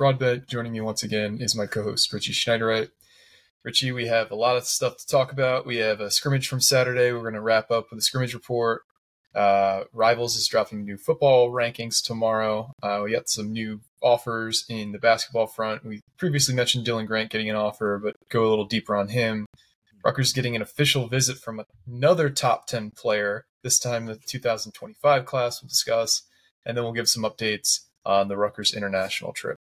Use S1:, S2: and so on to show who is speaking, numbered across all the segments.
S1: Broadbent. Joining me once again is my co-host, Richie Schnyderite. Richie, we have a lot of stuff to talk about. We have a scrimmage from Saturday. We're going to wrap up with a scrimmage report. Uh, Rivals is dropping new football rankings tomorrow. Uh, we got some new offers in the basketball front. We previously mentioned Dylan Grant getting an offer, but go a little deeper on him. Rutgers getting an official visit from another top 10 player, this time the 2025 class we'll discuss and then we'll give some updates on the Rutgers international trip.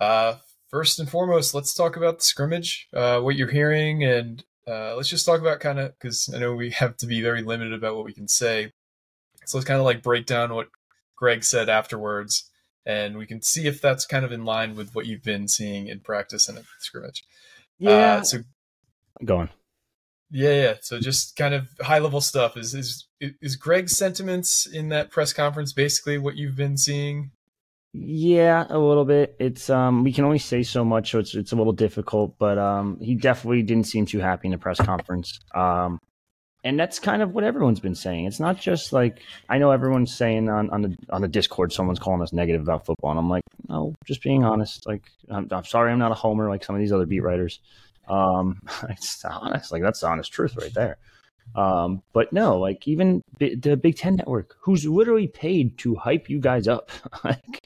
S1: Uh, first and foremost, let's talk about the scrimmage, uh, what you're hearing, and uh, let's just talk about kind of because I know we have to be very limited about what we can say. So let's kind of like break down what Greg said afterwards, and we can see if that's kind of in line with what you've been seeing in practice and at the scrimmage.
S2: Yeah.
S1: Uh, so
S2: Go on.
S1: yeah, yeah. So just kind of high level stuff. Is is is Greg's sentiments in that press conference basically what you've been seeing?
S2: Yeah, a little bit. It's um we can only say so much, so it's it's a little difficult, but um he definitely didn't seem too happy in the press conference. Um and that's kind of what everyone's been saying. It's not just like I know everyone's saying on, on the on the Discord someone's calling us negative about football, and I'm like, no, just being honest. Like I'm, I'm sorry, I'm not a homer like some of these other beat writers. Um, it's honest, like that's the honest truth right there. Um, but no, like even B- the Big Ten Network, who's literally paid to hype you guys up, like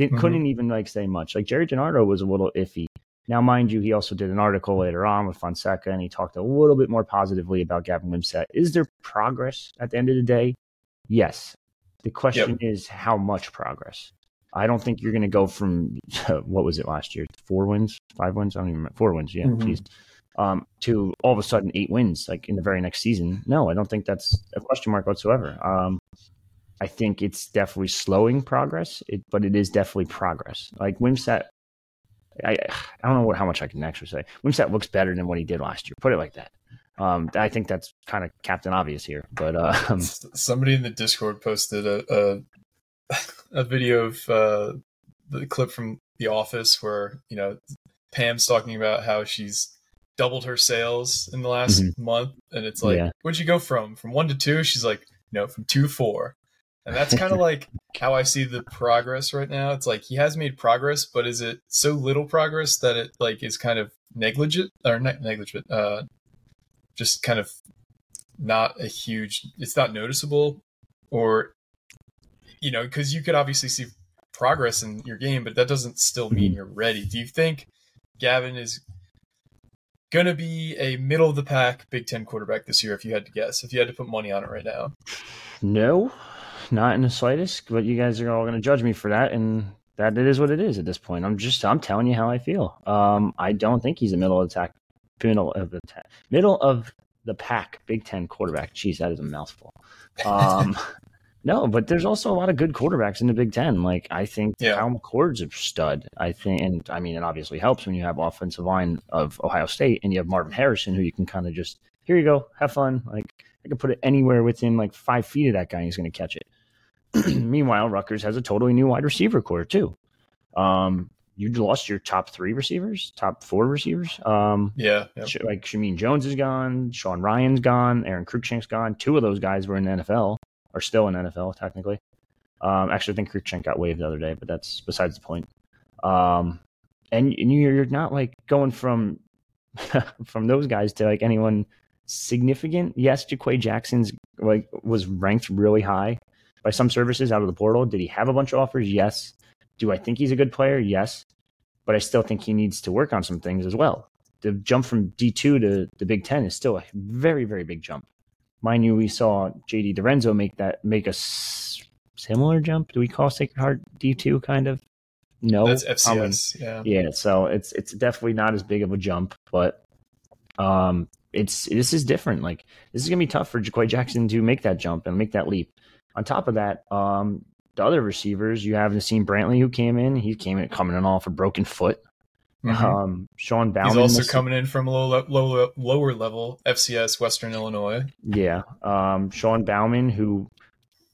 S2: didn't
S1: Mhm.
S2: couldn't even like say much. Like Gerry DiNardo was a little iffy. Now, mind you, he also did an article later on with Fonseca, and he talked a little bit more positively about Gavin Wimsatt. Is there progress at the end of the day? Yes. The question is how much progress. I don't think you're going to go from what was it last year? Four wins, five wins. I don't even remember. Four wins. Yeah,
S1: Mhm.
S2: geez. Um, to all of a sudden eight wins, like in the very next season. No, I don't think that's a question mark whatsoever. Um, I think it's definitely slowing progress, it, but it is definitely progress. Like Wimsatt, I I don't know what, how much I can actually say. Wimsatt looks better than what he did last year. Put it like that. Um, I think that's kind of Captain Obvious here, but um,
S1: Somebody in the Discord posted a a, a video of uh, the clip from The Office where you know Pam's talking about how she's doubled her sales in the last month, and it's like,
S2: Yeah.
S1: what'd you go from from one to two? She's like, no, from two to four, and that's kind of like how I see the progress right now. It's like he has made progress, but is it so little progress that it like is kind of negligent or not negligent? Uh, just kind of not a huge. It's not noticeable, or you know, because you could obviously see progress in your game, but that doesn't still mean
S2: Mhm.
S1: you're ready. Do you think Gavin is going to be a middle of the pack Big Ten quarterback this year? If you had to guess, if you had to put money on it right now,
S2: no, not in the slightest. But you guys are all going to judge me for that, and that it is what it is at this point. I'm just I'm telling you how I feel. Um, I don't think he's a middle of the pack, middle of the ta- middle of the pack Big Ten quarterback. Jeez, that is a mouthful. Um, no, but there's also a lot of good quarterbacks in the Big Ten. Like I think
S1: Yeah.
S2: Kyle McCord's a stud. I think, and I mean, it obviously helps when you have offensive line of Ohio State and you have Marvin Harrison, who you can kind of just here you go, have fun. Like I could put it anywhere within like five feet of that guy, and he's going to catch it. Meanwhile, Rutgers has a totally new wide receiver core too. Um, you lost your top three receivers, top four receivers. Um,
S1: yeah.
S2: Sh- like Shameen Jones is gone, Sean Ryan's gone, Aaron Cruikshank's gone. Two of those guys were in the NFL, are still in NFL technically. Um, actually, I think Cruikshank got waived the other day, but that's besides the point. Um, and, and you're you're not like going from from those guys to like anyone significant. Yes, JaQuae Jackson's like was ranked really high by some services out of the portal. Did he have a bunch of offers? Yes. Do I think he's a good player? Yes. But I still think he needs to work on some things as well. The jump from D2 to the Big Ten is still a very, very big jump. Mind you, we saw JD DiRenzo make that make a s- similar jump. Do we call Sacred Heart D2 kind of? No.
S1: That's FCS. Yeah.
S2: yeah, so it's it's definitely not as big of a jump, but um, it's this is different. Like this is gonna be tough for JaQuae Jackson to make that jump and make that leap. On top of that, um, the other receivers, you have Naseim Brantley who came in. He came in coming in off a broken foot.
S1: Mhm.
S2: Um, Sean Bauman.
S1: He's also coming in from a low, low, lower level FCS Western Illinois.
S2: Yeah. Um, Sean Bauman, who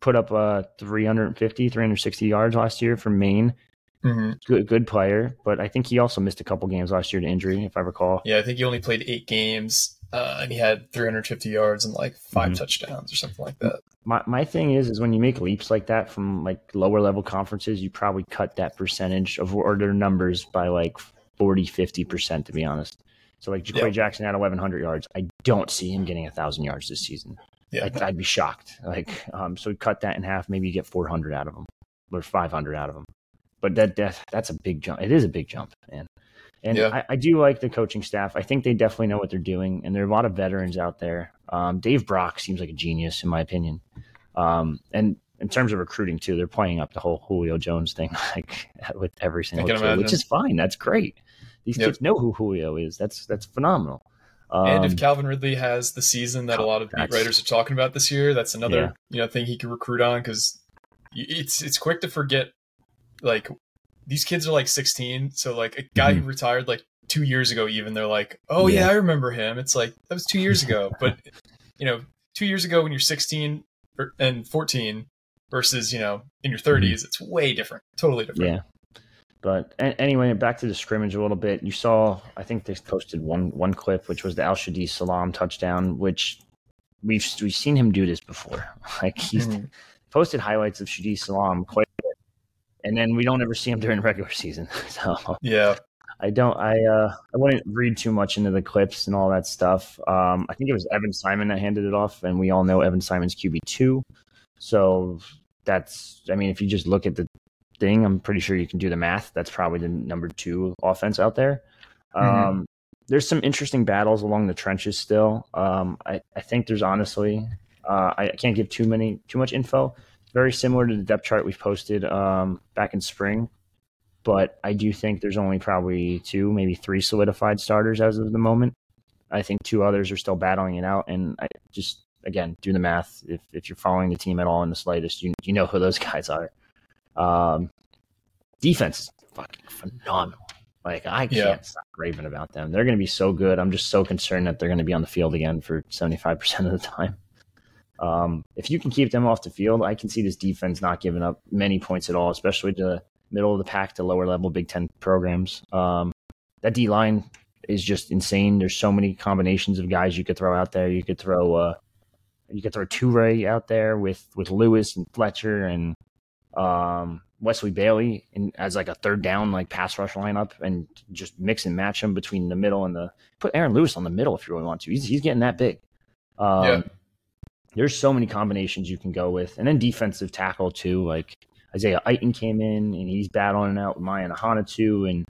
S2: put up uh, 350, 360 yards last year from Maine.
S1: hmm
S2: Good, good player, but I think he also missed a couple games last year to injury, if I recall.
S1: Yeah, I think he only played eight games, uh, and he had 350 yards and like 5
S2: Mhm.
S1: touchdowns or something like that.
S2: My my thing is, is when you make leaps like that from like lower level conferences, you probably cut that percentage of or their numbers by like 40, 50 percent, to be honest. So like JaQuae
S1: Yeah.
S2: Jackson had 1,100 yards. I don't see him getting a thousand yards this season.
S1: Yeah,
S2: I'd, I'd be shocked. Like, um, so cut that in half. Maybe you get 400 out of them or 500 out of them. But that, that that's a big jump. It is a big jump, man. And
S1: Yeah.
S2: I, I do like the coaching staff. I think they definitely know what they're doing, and there are a lot of veterans out there. Um, Dave Brock seems like a genius, in my opinion. Um, and in terms of recruiting too, they're playing up the whole Julio Jones thing, like with every single kid, which is fine. That's great. These
S1: Yep.
S2: kids know who Julio is. That's that's phenomenal. Um,
S1: and if Calvin Ridley has the season that a lot of beat writers are talking about this year, that's another
S2: Yeah.
S1: you know thing he can recruit on because it's it's quick to forget like these kids are like 16, so like a guy who retired like two years ago, even they're like, oh yeah.
S2: Mm-hmm. Yeah.
S1: I remember him. It's like that was two years ago, but you know, two years ago when you're 16 and 14 versus you know in your 30s, it's way different, totally different.
S2: Mm-hmm. Yeah. But anyway, back to the scrimmage a little bit. You saw, I think they posted one one clip, which was the Al-Shadee Salaam touchdown, which we've we've seen him do this before. Like he's
S1: Mhm.
S2: posted highlights of Shadi Salam quite and then we don't ever see him during regular season. So
S1: Yeah,
S2: I don't. I uh, I wouldn't read too much into the clips and all that stuff. Um, I think it was Evan Simon that handed it off, and we all know Evan Simon's QB two. So that's. I mean, if you just look at the thing, I'm pretty sure you can do the math. That's probably the number two offense out there.
S1: Mhm.
S2: Um, there's some interesting battles along the trenches still. Um, I, I think there's honestly, uh, I can't give too many too much info. Very similar to the depth chart we've posted um, back in spring but I do think there's only probably two, maybe three solidified starters as of the moment. I think two others are still battling it out, and I just again do the math. If if you're following the team at all in the slightest, you you know who those guys are. Um, defense is fucking phenomenal. Like I can't
S1: Yeah.
S2: stop raving about them. They're going to be so good. I'm just so concerned that they're going to be on the field again for 75 percent of the time. Um, if you can keep them off the field, I can see this defense not giving up many points at all, especially to middle of the pack to lower level Big Ten programs. Um, that D line is just insane. There's so many combinations of guys you could throw out there. You could throw uh, you could throw Toure out there with with Lewis and Fletcher and um, Wesley Bailey in, as like a third down like pass rush lineup and just mix and match them between the middle and the put Aaron Lewis on the middle if you really want to. He's he's getting that big. Um,
S1: Yeah.
S2: There's so many combinations you can go with, and then defensive tackle too. Like Isaiah Iton came in and he's battling out with Mayan Ahanotu too, and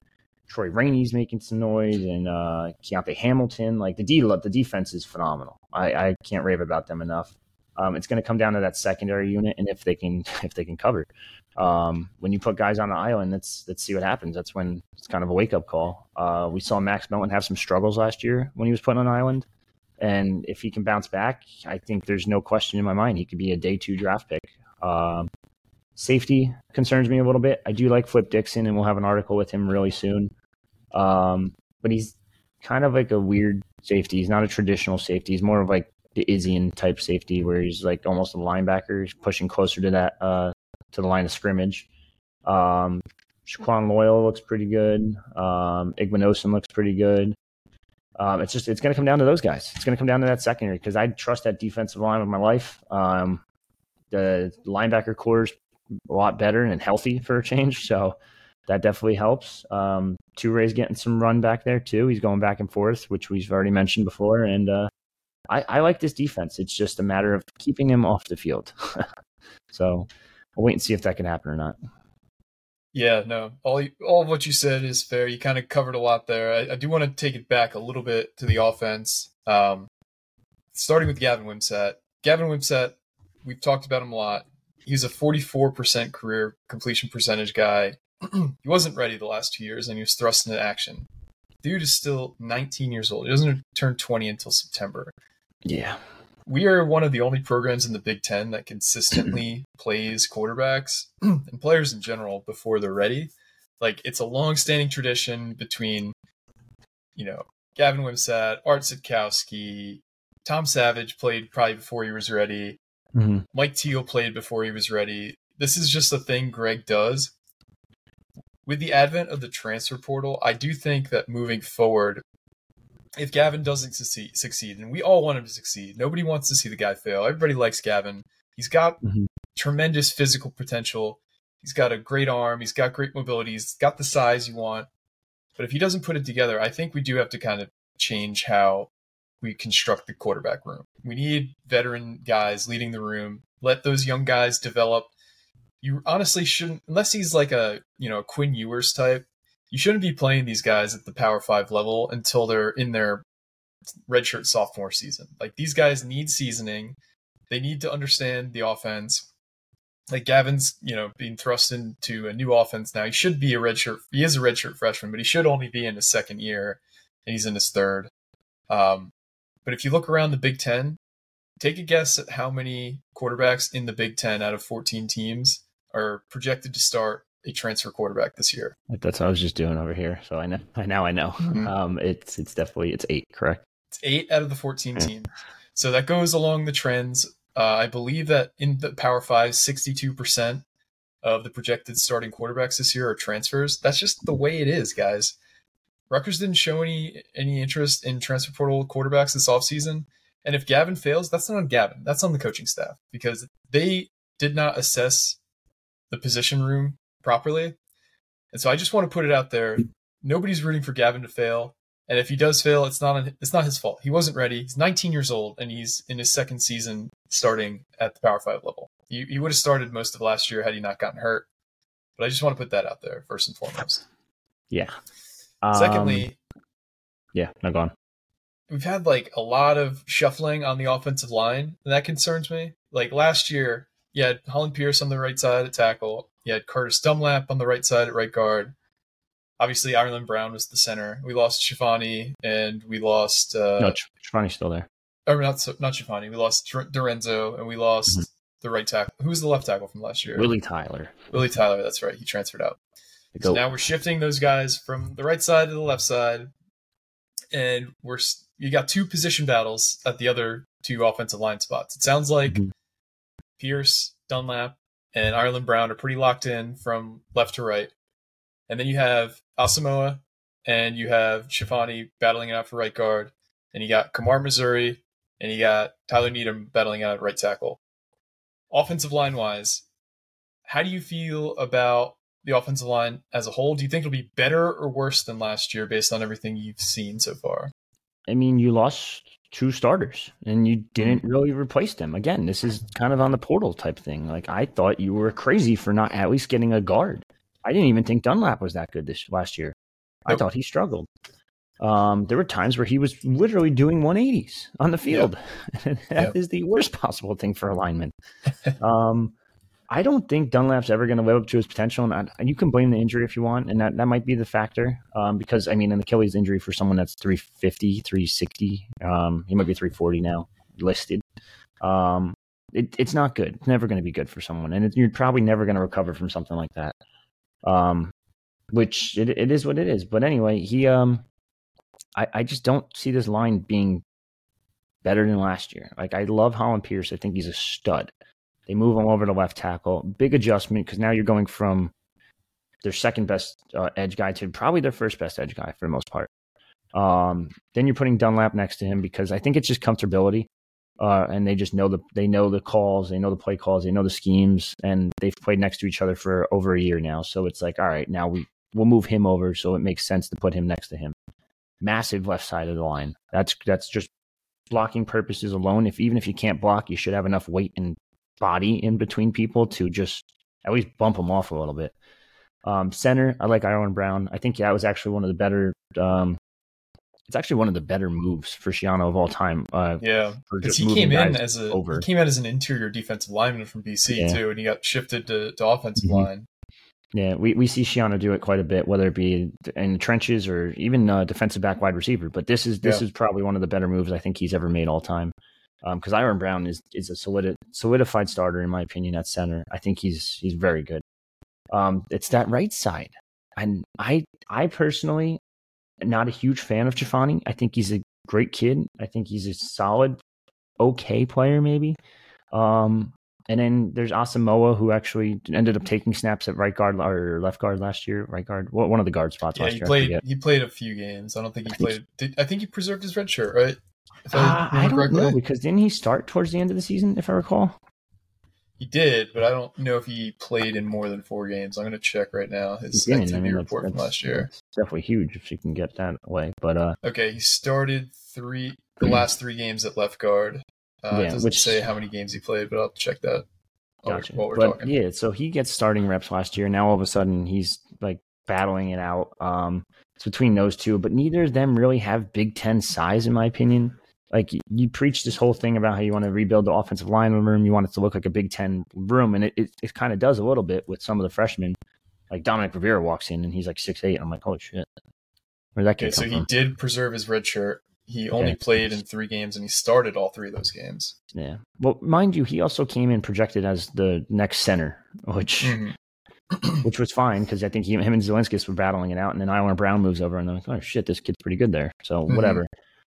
S2: Troy Rainey's making some noise, and uh, Kyonte Hamilton. Like the D, the defense is phenomenal. I, I can't rave about them enough. Um, it's going to come down to that secondary unit and if they can if they can cover. Um, when you put guys on the island, let's let's see what happens. That's when it's kind of a wake up call. Uh, we saw Max Melton have some struggles last year when he was put on an island, and if he can bounce back, I think there's no question in my mind he could be a day two draft pick. Um, safety concerns me a little bit. I do like Flip Dixon, and we'll have an article with him really soon. Um, but he's kind of like a weird safety. He's not a traditional safety. He's more of like the Izien type safety, where he's like almost a linebacker, he's pushing closer to that uh, to the line of scrimmage. Um, Shaquan Loyal looks pretty good. Um, Igbinosun looks pretty good. Um, it's just it's going to come down to those guys. It's going to come down to that secondary because I trust that defensive line with my life. Um, the linebacker is a lot better and healthy for a change, so that definitely helps. Um, Toure's getting some run back there too. He's going back and forth, which we've already mentioned before, and uh, I, I like this defense. It's just a matter of keeping him off the field. so we'll wait and see if that can happen or not.
S1: Yeah, no. All you, all of what you said is fair. You kind of covered a lot there. I, I do want to take it back a little bit to the offense. Um, starting with Gavin Wimsatt. Gavin Wimsatt, we've talked about him a lot. He's a 44% career completion percentage guy. he wasn't ready the last two years, and he was thrust into action. Dude is still 19 years old. He doesn't turn 20 until September.
S2: Yeah.
S1: We are one of the only programs in the Big Ten that consistently plays quarterbacks and players in general before they're ready. Like it's a long-standing tradition between, you know, Gavin Wimsatt, Art Sitkowski, Tom Savage played probably before he was ready.
S2: Mm-hmm.
S1: Mike Teel played before he was ready. This is just a thing Greg does. With the advent of the transfer portal, I do think that moving forward, if Gavin doesn't succeed, succeed, and we all want him to succeed, nobody wants to see the guy fail. Everybody likes Gavin. He's got
S2: Mhm.
S1: tremendous physical potential. He's got a great arm. He's got great mobility. He's got the size you want. But if he doesn't put it together, I think we do have to kind of change how we construct the quarterback room. We need veteran guys leading the room. Let those young guys develop. You honestly shouldn't, unless he's like a you know Quinn Ewers type. You shouldn't be playing these guys at the Power Five level until they're in their redshirt sophomore season. Like these guys need seasoning. They need to understand the offense. Like Gavin's, you know, being thrust into a new offense now. He should be a redshirt. He is a redshirt freshman, but he should only be in his second year, and he's in his third. Um, but if you look around the Big Ten, take a guess at how many quarterbacks in the Big Ten out of 14 teams are projected to start a transfer quarterback this year.
S2: That's what I was just doing over here. So I know. I now I know.
S1: Mhm.
S2: Um, it's it's definitely it's eight, correct?
S1: It's eight out of the 14
S2: Yeah.
S1: teams. So that goes along the trends. Uh, I believe that in the Power Five, 62% of the projected starting quarterbacks this year are transfers. That's just the way it is, guys. Rutgers didn't show any any interest in transfer portal quarterbacks this offseason. And if Gavin fails, that's not on Gavin. That's on the coaching staff because they did not assess the position room properly. And so I just want to put it out there. Nobody's rooting for Gavin to fail. And if he does fail, it's not it's not his fault. He wasn't ready. He's 19 years old and he's in his second season starting at the Power Five level. He, he would have started most of last year had he not gotten hurt. But I just want to put that out there first and foremost.
S2: Yeah. Um,
S1: Secondly,
S2: yeah. No, go on.
S1: we've had like a lot of shuffling on the offensive line, and that concerns me. Like last year, you had Hollin Pierce on the right side at tackle. You had Curtis Dunlap on the right side at right guard. Obviously, Ireland Brown was the center. We lost Shivani, and we lost uh,
S2: no, Trevani's still there.
S1: or not not Shivani. We lost DiRenzo, and we lost
S2: Mhm.
S1: the right tackle. Who was the left tackle from last year?
S2: Willie Tyler.
S1: Willie Tyler. That's right. He transferred out. So now we're shifting those guys from the right side to the left side, and we're you got two position battles at the other two offensive line spots. It sounds like
S2: Mhm.
S1: Pierce, Dunlap, and Ireland Brown are pretty locked in from left to right, and then you have Asamoah and you have Shifani battling it out for right guard, and you got Kamar Missouri and you got Tyler Needham battling out at right tackle. Offensive line wise, how do you feel about the offensive line as a whole? Do you think it'll be better or worse than last year based on everything you've seen so far?
S2: I mean, you lost two starters and you didn't really replace them. Again, this is kind of on the portal type thing. Like I thought you were crazy for not at least getting a guard. I didn't even think Dunlap was that good this last year. I
S1: Nope.
S2: thought he struggled. Um, there were times where he was literally doing 180s on the field. That is
S1: Yep.
S2: the worst possible thing for alignment. um, I don't think Dunlap's ever going to live up to his potential, and I, you can blame the injury if you want, and that, that might be the factor. Um, because I mean, an Achilles injury for someone that's 350, 360, um, he might be 340 now listed. Um, it, it's not good. It's never going to be good for someone, and it, you're probably never going to recover from something like that. Um, which it, it is what it is. But anyway, he um, I, I just don't see this line being better than last year. Like I love Hollin Pierce. I think he's a stud. They move him over to left tackle. Big adjustment because now you're going from their second best uh, edge guy to probably their first best edge guy for the most part. Um, then you're putting Dunlap next to him because I think it's just comfortability. Uh, and they just know the they know the calls, they know the play calls, they know the schemes, and they've played next to each other for over a year now. So it's like, all right, now we we'll move him over, so it makes sense to put him next to him. Massive left side of the line. That's that's just blocking purposes alone. If even if you can't block, you should have enough weight and body in between people to just at least bump them off a little bit. Um, center, I like Iron Brown. I think that was actually one of the better. Um, it's actually one of the better moves for Schiano of all time. Uh,
S1: Yeah, because he came in as a
S2: over.
S1: he came in as an interior defensive lineman from BC
S2: Yeah.
S1: too, and he got shifted to, to offensive
S2: Mhm.
S1: line.
S2: Yeah, we, we see Schiano do it quite a bit, whether it be in the trenches or even uh, defensive back wide receiver. But this is this
S1: Yeah.
S2: is probably one of the better moves I think he's ever made all time. Because um, Iron Brown is is a solid, solidified starter in my opinion at center. I think he's he's very good. Um, it's that right side, and I I personally not a huge fan of Jafani. I think he's a great kid. I think he's a solid, okay player maybe. Um, and then there's Asamoah, who actually ended up taking snaps at right guard or left guard last year. Right guard, one of the guard spots
S1: yeah,
S2: last
S1: he
S2: year.
S1: Played, he played a few games. I don't think he played. Did, I think he preserved his red shirt, right?
S2: I, uh, I, don't know because didn't he start towards the end of the season, if I recall?
S1: He did, but I don't know if he played in more than four games. I'm going to check right now his activity I mean, report from last year.
S2: definitely huge if you can get that way. But uh,
S1: okay, he started three the last three games at left guard. Uh, yeah, it doesn't which, say how many games he played, but I'll check that.
S2: Gotcha. We're, while we're but, talking. Yeah, so he gets starting reps last year. Now all of a sudden he's like battling it out. Um, it's between those two, but neither of them really have Big Ten size, in my opinion. Like you preach this whole thing about how you want to rebuild the offensive line room, you want it to look like a Big Ten room, and it, it, it kind of does a little bit with some of the freshmen. Like Dominic Rivera walks in and he's like six eight. I'm like, holy shit, where that kid okay,
S1: So
S2: from?
S1: he did preserve his red shirt. He only played in three games and he started all three of those games.
S2: Yeah. Well, mind you, he also came in projected as the next center, which mm-hmm. which was fine because I think he, him and Zilinskas were battling it out, and then Iron Brown moves over, and they're like, "Oh shit, this kid's pretty good there." So mm-hmm. whatever.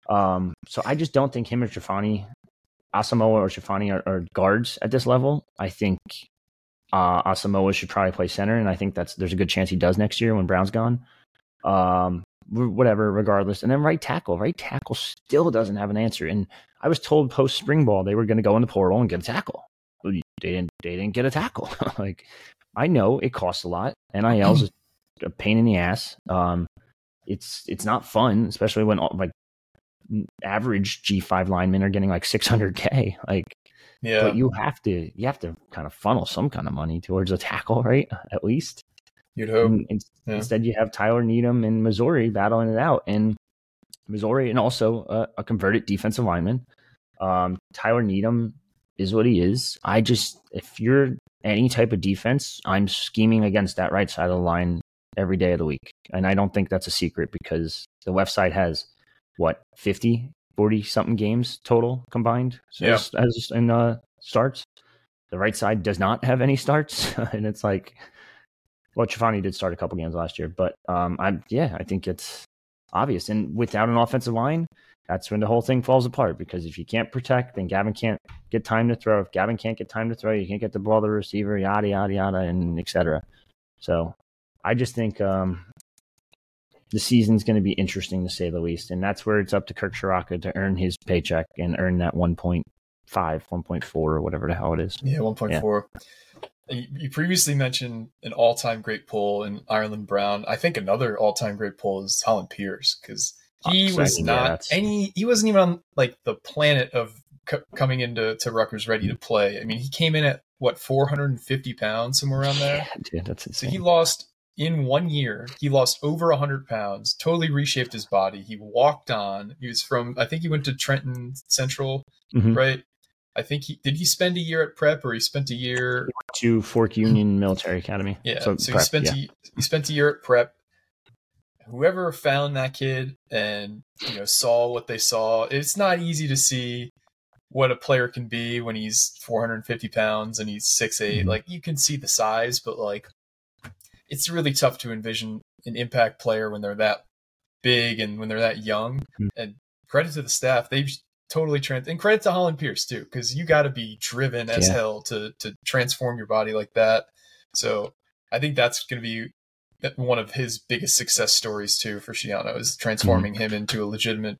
S2: Um, so I just don't think him or Jafani, Asamoah or Jafani are, are, guards at this level. I think uh, Asamoah should probably play center, and I think that's there's a good chance he does next year when Brown's gone. Um, whatever, regardless. And then right tackle, right tackle still doesn't have an answer. And I was told post spring ball they were going to go in the portal and get a tackle. They didn't. They didn't get a tackle. like I know it costs a lot. NIL's a pain in the ass. Um, it's it's not fun, especially when like average G five linemen are getting like six hundred k. Like, yeah, but you have to you have to kind of funnel some kind of money towards a tackle, right? At least.
S1: You'd hope. And,
S2: yeah. Instead, you have Tyler Needham in Missouri battling it out, and Missouri, and also a, a converted defensive lineman. Um, Tyler Needham is what he is. I just, if you're any type of defense, I'm scheming against that right side of the line every day of the week, and I don't think that's a secret because the left side has what 50, 40 something games total combined yeah. as, as in uh, starts. The right side does not have any starts, and it's like well, Jafani did start a couple games last year, but um, I'm yeah, I think it's obvious. And without an offensive line, that's when the whole thing falls apart. Because if you can't protect, then Gavin can't get time to throw. If Gavin can't get time to throw, you can't get the ball to the receiver, yada yada yada, and etc. So I just think um, the season's going to be interesting to say the least, and that's where it's up to Kirk Ciarrocca to earn his paycheck and earn that 1.5, 1.4, or whatever the hell it is.
S1: Yeah, 1.4. Yeah. You previously mentioned an all-time great pull in Ireland Brown. I think another all-time great pull is Hollin Pierce because he was not any. He wasn't even on like the planet of c- coming into to Rutgers ready to play. I mean, he came in at what 450 pounds somewhere around there.
S2: Yeah, dude, that's insane.
S1: So he lost in one year. He lost over 100 pounds. Totally reshaped his body. He walked on. He was from. I think he went to Trenton Central, mm-hmm. right? I think he did. He spend a year at prep, or he spent a year
S2: to Fork Union Military Academy.
S1: Yeah, so, so prep, he spent yeah. a, he spent a year at prep. Whoever found that kid and you know saw what they saw, it's not easy to see what a player can be when he's 450 pounds and he's 6'8". Mm-hmm. Like you can see the size, but like it's really tough to envision an impact player when they're that big and when they're that young. Mm-hmm. And credit to the staff, they've totally trans and credit to Hollin Pierce too, because you got to be driven as yeah. hell to to transform your body like that. So I think that's going to be one of his biggest success stories too for Schiano is transforming mm-hmm. him into a legitimate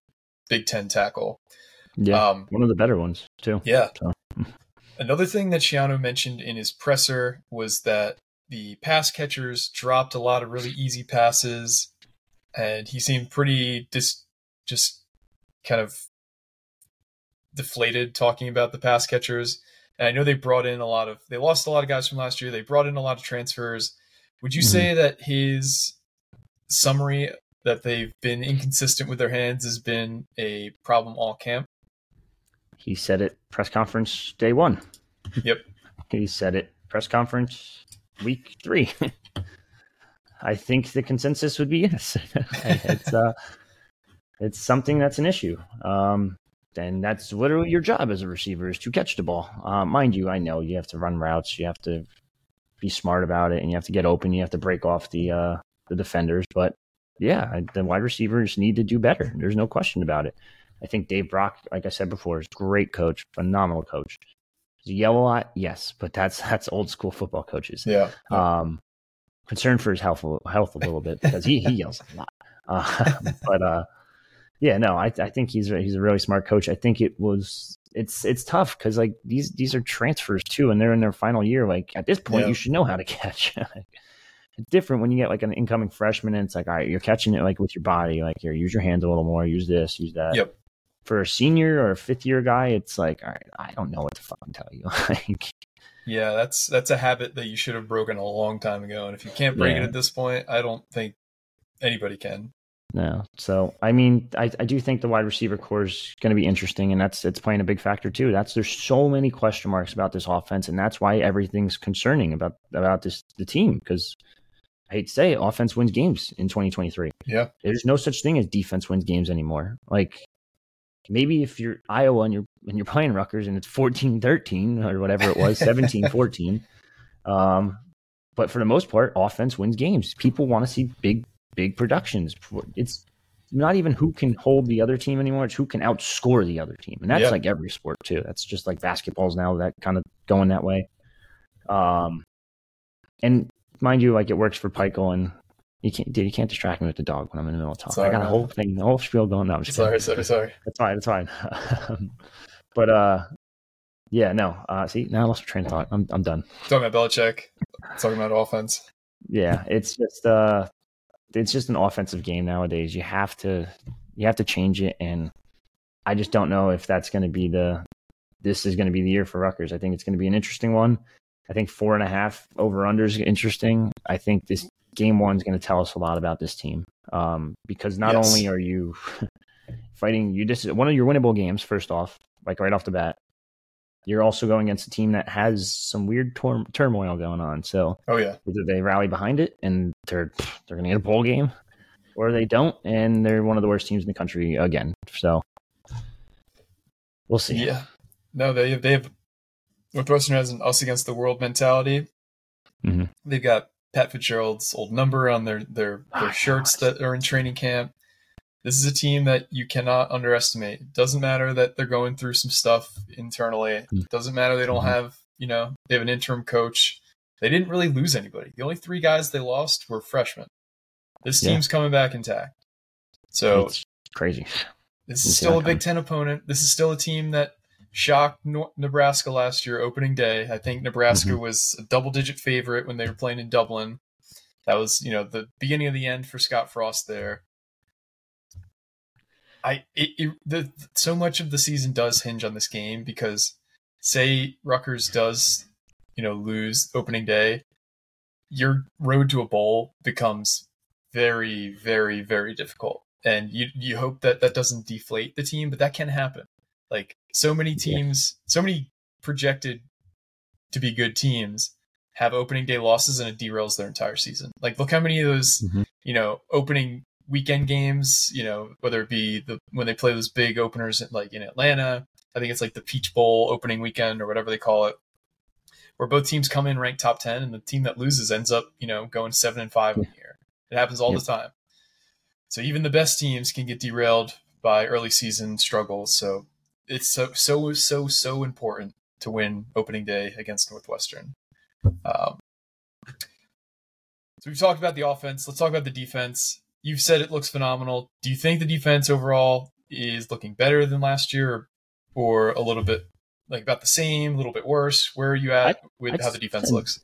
S1: Big Ten tackle.
S2: Yeah, um, one of the better ones too.
S1: Yeah. So. Another thing that Schiano mentioned in his presser was that the pass catchers dropped a lot of really easy passes, and he seemed pretty dis- just kind of deflated talking about the pass catchers. And I know they brought in a lot of they lost a lot of guys from last year. They brought in a lot of transfers. Would you mm-hmm. say that his summary that they've been inconsistent with their hands has been a problem all camp?
S2: He said it press conference day one.
S1: Yep.
S2: he said it press conference week three. I think the consensus would be yes. it's uh, it's something that's an issue. Um, then that's literally your job as a receiver is to catch the ball. Uh, mind you, I know you have to run routes, you have to be smart about it, and you have to get open. You have to break off the uh, the defenders. But yeah, the wide receivers need to do better. There's no question about it. I think Dave Brock, like I said before, is a great coach, phenomenal coach. Does he yell a lot? Yes, but that's that's old school football coaches.
S1: Yeah.
S2: Um, concerned for his health health a little bit because he he yells a lot. Uh, but uh, yeah, no, I I think he's a, he's a really smart coach. I think it was it's it's tough because like these these are transfers too, and they're in their final year. Like at this point,
S1: Yeah.
S2: you should know how to catch. it's different when you get like an incoming freshman, and it's like all right, you're catching it like with your body. Like here, use your hands a little more. Use this. Use that.
S1: Yep.
S2: For a senior or a fifth year guy, it's like all right, I don't know what to fucking tell you. like
S1: Yeah, that's that's a habit that you should have broken a long time ago. And if you can't break it at this point, I don't think anybody can.
S2: No. So I mean, I, I do think the wide receiver core is going to be interesting, and that's it's playing a big factor too. That's there's so many question marks about this offense, and that's why everything's concerning about about this the team. Because I hate to say it, offense wins games in 2023.
S1: Yeah.
S2: There's no such thing as defense wins games anymore. Like maybe if you're Iowa and you're and you're playing Rutgers and it's 14-13 or whatever it was, 17-14. Um, but for the most part, offense wins games. People want to see big big productions. It's not even who can hold the other team anymore. It's who can outscore the other team, and that's
S1: Yeah.
S2: like every sport too. That's just like basketball's now that kind of going that way. Um, and mind you, like it works for Pikel, and you can't, dude, you can't distract me with the dog when I'm in the middle of talk.
S1: Sorry,
S2: I got a whole thing, the whole spiel going. Just
S1: Sorry, sorry, sorry.
S2: That's fine. That's fine. but uh, yeah, no. Uh, see, now I lost my train of thought. I'm I'm done.
S1: Talking about Belichick, talking about offense.
S2: Yeah, it's just uh it's just an offensive game nowadays. You have to you have to change it and I just don't know if that's gonna be the this is gonna be the year for Rutgers. I think it's gonna be an interesting one. I think four and a half over under is interesting. I think this game one is gonna tell us a lot about this team. Um because not
S1: Yes.
S2: only are you fighting you just one of your winnable games, first off, like right off the bat. You're also going against a team that has some weird tor- turmoil going on. So
S1: Oh yeah,
S2: either they rally behind it and they're they're going to get a bowl game, or they don't and they're one of the worst teams in the country again. So we'll see.
S1: yeah. No, they they have Northwestern has an us against the world mentality.
S2: Mhm.
S1: They've got Pat Fitzgerald's old number on their their their
S2: know,
S1: shirts that are in training camp. This is a team that you cannot underestimate. It doesn't matter that they're going through some stuff internally. It
S2: Mm.
S1: doesn't matter they don't
S2: Mhm.
S1: have, you know, they have an interim coach. They didn't really lose anybody. The only three guys they lost were freshmen. This
S2: Yeah.
S1: team's coming back intact. So
S2: It's crazy.
S1: this is still a Big Ten opponent. This is still a team that shocked Nebraska last year, opening day. I think Nebraska
S2: Mhm.
S1: was a double-digit favorite when they were playing in Dublin. That was, you know, the beginning of the end for Scott Frost there. I it, it the so much of the season does hinge on this game because say Rutgers does, you know, lose opening day, your road to a bowl becomes very, very, very difficult. And you you hope that that doesn't deflate the team, but that can happen. Like so many
S2: Yeah.
S1: teams, so many projected to be good teams have opening day losses and it derails their entire season. Like look how many of those,
S2: Mhm.
S1: you know, opening weekend games, you know, whether it be the when they play those big openers like in Atlanta, I think it's like the Peach Bowl opening weekend or whatever they call it, where both teams come in ranked top ten, and the team that loses ends up, you know, going seven and five in the year. It happens all
S2: Yeah.
S1: the time. So even the best teams can get derailed by early season struggles. So it's so so so so important to win opening day against Northwestern. Um, so we've talked about the offense. Let's talk about the defense. You've said it looks phenomenal. Do you think the defense overall is looking better than last year, or, or a little bit like about the same, a little bit worse? Where are you at with
S2: I'd
S1: how the defense looks?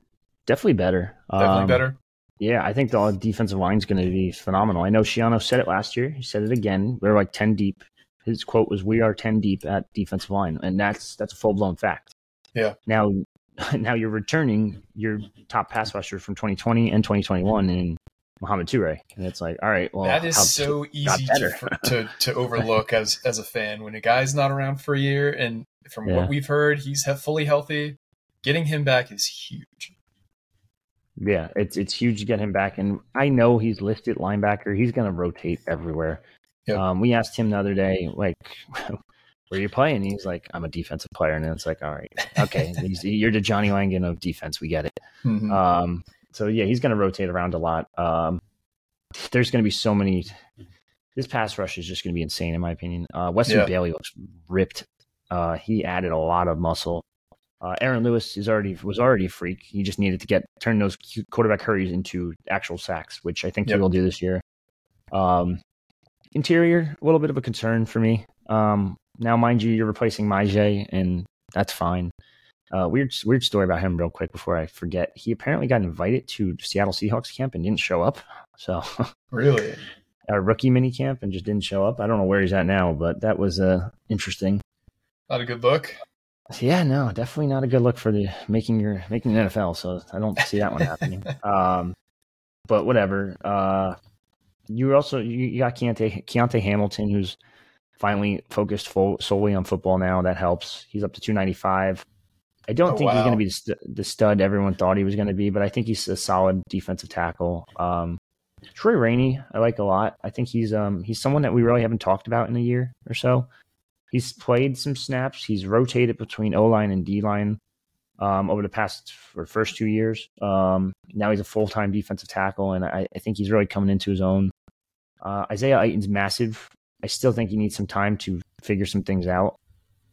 S2: Definitely better.
S1: Definitely
S2: Um,
S1: better.
S2: Yeah, I think the defensive line is going to be phenomenal. I know Schiano said it last year. He said it again. We're like ten deep. His quote was, "We are ten deep at defensive line," and that's that's a full blown fact.
S1: Yeah.
S2: Now, now you're returning your top pass rusher from 2020 and 2021 in Mohamed Toure, and it's like, all right, well,
S1: that is so easy to, to to overlook as as a fan when a guy's not around for a year, and from
S2: Yeah.
S1: what we've heard, he's he- fully healthy. Getting him back is huge.
S2: Yeah, it's it's huge to get him back, and I know he's listed linebacker. He's going to rotate everywhere.
S1: Yep.
S2: Um, we asked him the other day, like, where you playing? He's like, I'm a defensive player, and it's like, all right, okay, you're the Johnny Langan of defense. We get it. Mm-hmm. Um, so yeah, he's going to rotate around a lot. Um, there's going to be so many. This pass rush is just going to be insane, in my opinion. Uh, Weston yeah. Bailey looks ripped. Uh, he added a lot of muscle. Uh, Aaron Lewis is already was already a freak. He just needed to get turn those quarterback hurries into actual sacks, which I think yep. he will do this year. Um, interior, a little bit of a concern for me. Um, now, mind you, you're replacing Myjai, and that's fine. Uh, weird, weird story about him, real quick, before I forget. He apparently got invited to Seattle Seahawks camp and didn't show up. So,
S1: really,
S2: a rookie mini camp and just didn't show up. I don't know where he's at now, but that was uh, interesting.
S1: Not a good look.
S2: Yeah, no, definitely not a good look for the making your making the NFL. So I don't see that one happening. um, but whatever. Uh, you also you, got Kyonte, Kyonte Hamilton, who's finally focused full, solely on football now. That helps. He's up to 295. I don't oh, think wow. he's going to be the, st- the, stud everyone thought he was going to be, but I think he's a solid defensive tackle. Um, Troy Rainey, I like a lot. I think he's um he's someone that we really haven't talked about in a year or so. He's played some snaps. He's rotated between O line and D line um, over the past or first two years. Um, now he's a full time defensive tackle, and I, I, think he's really coming into his own. Uh, Isaiah Iton's massive. I still think he needs some time to figure some things out.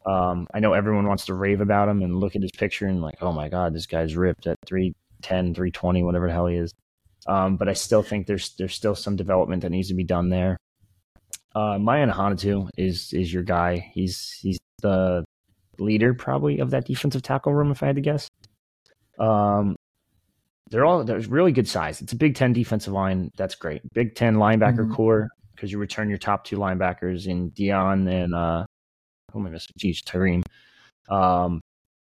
S2: Um, I know everyone wants to rave about him and look at his picture and like, oh my god, this guy's ripped at 310, 320, whatever the hell he is. Um, but I still think there's there's still some development that needs to be done there. Uh, Mayan Ahanotu is is your guy. He's he's the leader probably of that defensive tackle room, if I had to guess. Um, they're all there's really good size. It's a Big Ten defensive line. That's great. Big Ten linebacker mm-hmm. core because you return your top two linebackers in Dion and uh, oh my goodness, geez, Tyreem. Um,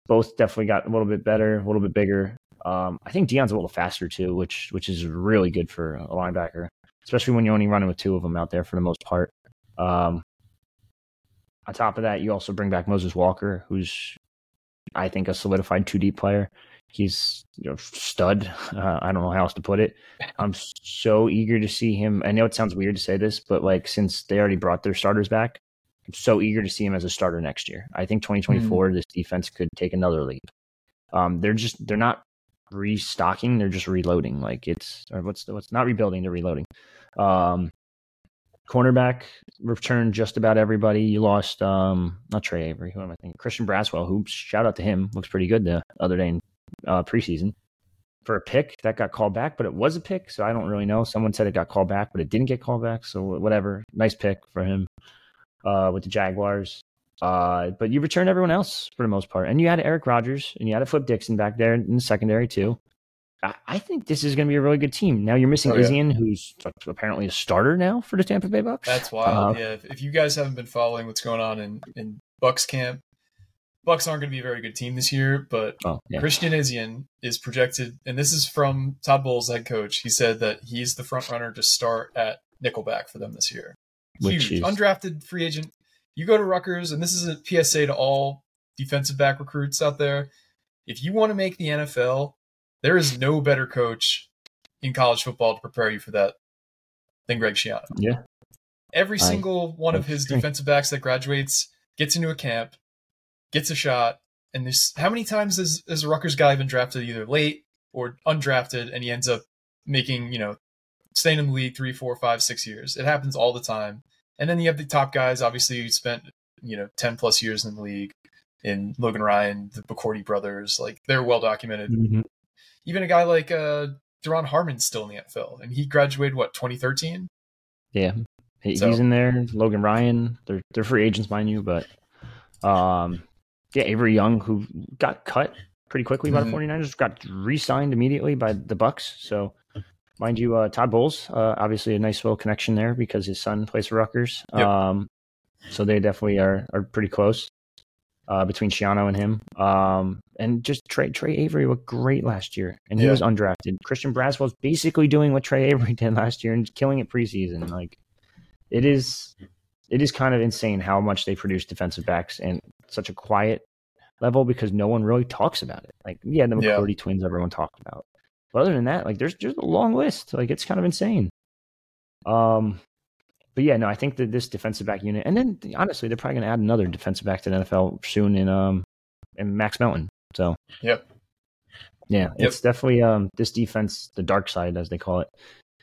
S2: both definitely got a little bit better, a little bit bigger. Um, I think Dion's a little faster too, which which is really good for a linebacker, especially when you're only running with two of them out there for the most part. Um, on top of that, you also bring back Moses Walker, who's I think a solidified two deep player. He's you know stud. Uh, I don't know how else to put it. I'm so eager to see him. I know it sounds weird to say this, but like since they already brought their starters back, I'm so eager to see him as a starter next year. I think 2024 mm. this defense could take another leap. Um, they're just they're not restocking; they're just reloading. Like it's or what's the, what's not rebuilding; they're reloading. Um, cornerback returned just about everybody. You lost um not Trey Avery, who am I thinking? Christian Braswell, who shout out to him, looks pretty good the other day in uh, preseason. For a pick that got called back, but it was a pick, so I don't really know. Someone said it got called back, but it didn't get called back, so whatever. Nice pick for him uh, with the Jaguars. Uh, but you returned everyone else for the most part, and you had Eric Rogers and you had a Flip Dixon back there in the secondary too. I think this is going to be a really good team. Now you're missing oh, yeah. who's apparently a starter now for the Tampa Bay Bucks.
S1: That's wild. Uh, yeah, if you guys haven't been following what's going on in in Bucks camp, Bucks aren't going to be a very good team this year. But oh, yeah. Christian Izien is projected, and this is from Todd Bowles, head coach. He said that he's the front runner to start at nickelback for them this year. Huge undrafted free agent. You go to Rutgers, and this is a PSA to all defensive back recruits out there. If you want to make the NFL, there is no better coach in college football to prepare you for that than Greg Schiano.
S2: Yeah.
S1: Every I, single one of his defensive backs that graduates gets into a camp, gets a shot, and this how many times has, has a Rutgers guy been drafted either late or undrafted and he ends up making, you know, staying in the league three, four, five, six years. It happens all the time. And then you have the top guys, obviously, who spent, you know, 10 plus years in the league in Logan Ryan, the McCourty brothers. Like, they're well documented. Mm-hmm even a guy like uh, Duron Harmon's still in the NFL, and he graduated what 2013.
S2: Yeah, he's so. in there. Logan Ryan, they're they're free agents, mind you, but um, yeah, Avery Young, who got cut pretty quickly by mm-hmm. the 49ers, got re-signed immediately by the Bucks. So, mind you, uh, Todd Bowles, uh, obviously a nice little connection there because his son plays for Rutgers. Yep. Um, so they definitely are are pretty close uh, between Schiano and him. Um, and just Trey Trey Avery looked great last year, and he yeah. was undrafted. Christian Braswell's basically doing what Trey Avery did last year and killing it preseason. Like it is, it is kind of insane how much they produce defensive backs and such a quiet level because no one really talks about it. Like yeah, the McCourty yeah. twins everyone talked about. But other than that, like there's just a long list. Like it's kind of insane. Um, but yeah, no, I think that this defensive back unit, and then honestly, they're probably going to add another defensive back to the NFL soon in um in Max Melton. So
S1: yep,
S2: yeah,
S1: Yep.
S2: it's definitely um this defense, the dark side as they call it,